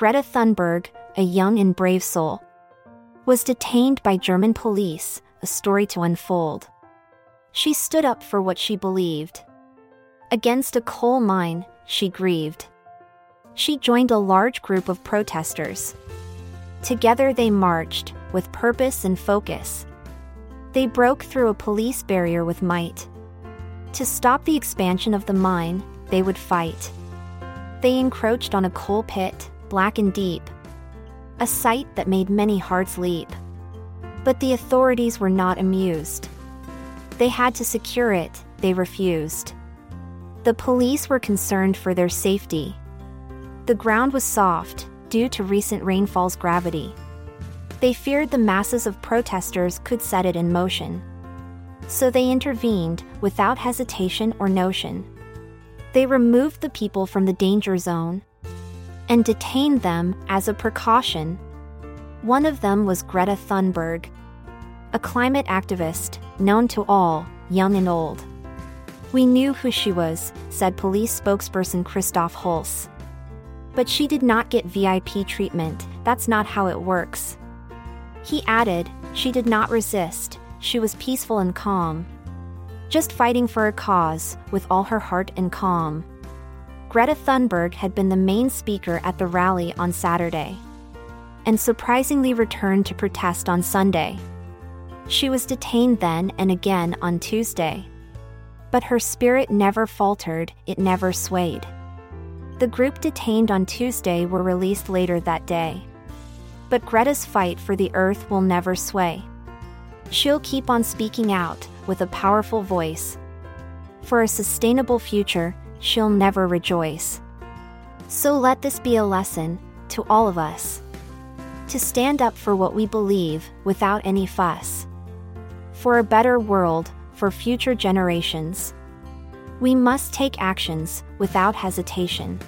Greta Thunberg, a young and brave soul, was detained by German police, a story to unfold. She stood up for what she believed. Against a coal mine, she grieved. She joined a large group of protesters. Together they marched, with purpose and focus. They broke through a police barrier with might. To stop the expansion of the mine, they would fight. They encroached on a coal pit, black and deep, a sight that made many hearts leap. But the authorities were not amused. They had to secure it, they refused. The police were concerned for their safety. The ground was soft, due to recent rainfall's gravity. They feared the masses of protesters could set it in motion. So they intervened, without hesitation or notion. They removed the people from the danger zone and detained them as a precaution. One of them was Greta Thunberg, a climate activist known to all, young and old. We knew who she was, said police spokesperson Christof Hüls. But she did not get VIP treatment, that's not how it works. He added, she did not resist, she was peaceful and calm. Just fighting for a cause, with all her heart and calm. Greta Thunberg had been the main speaker at the rally on Saturday. And surprisingly returned to protest on Sunday. She was detained then and again on Tuesday. But her spirit never faltered, it never swayed. The group detained on Tuesday were released later that day. But Greta's fight for the earth will never sway. She'll keep on speaking out, with a powerful voice. For a sustainable future, she'll never rejoice. So let this be a lesson, to all of us. To stand up for what we believe, without any fuss. For a better world, for future generations. We must take actions, without hesitation.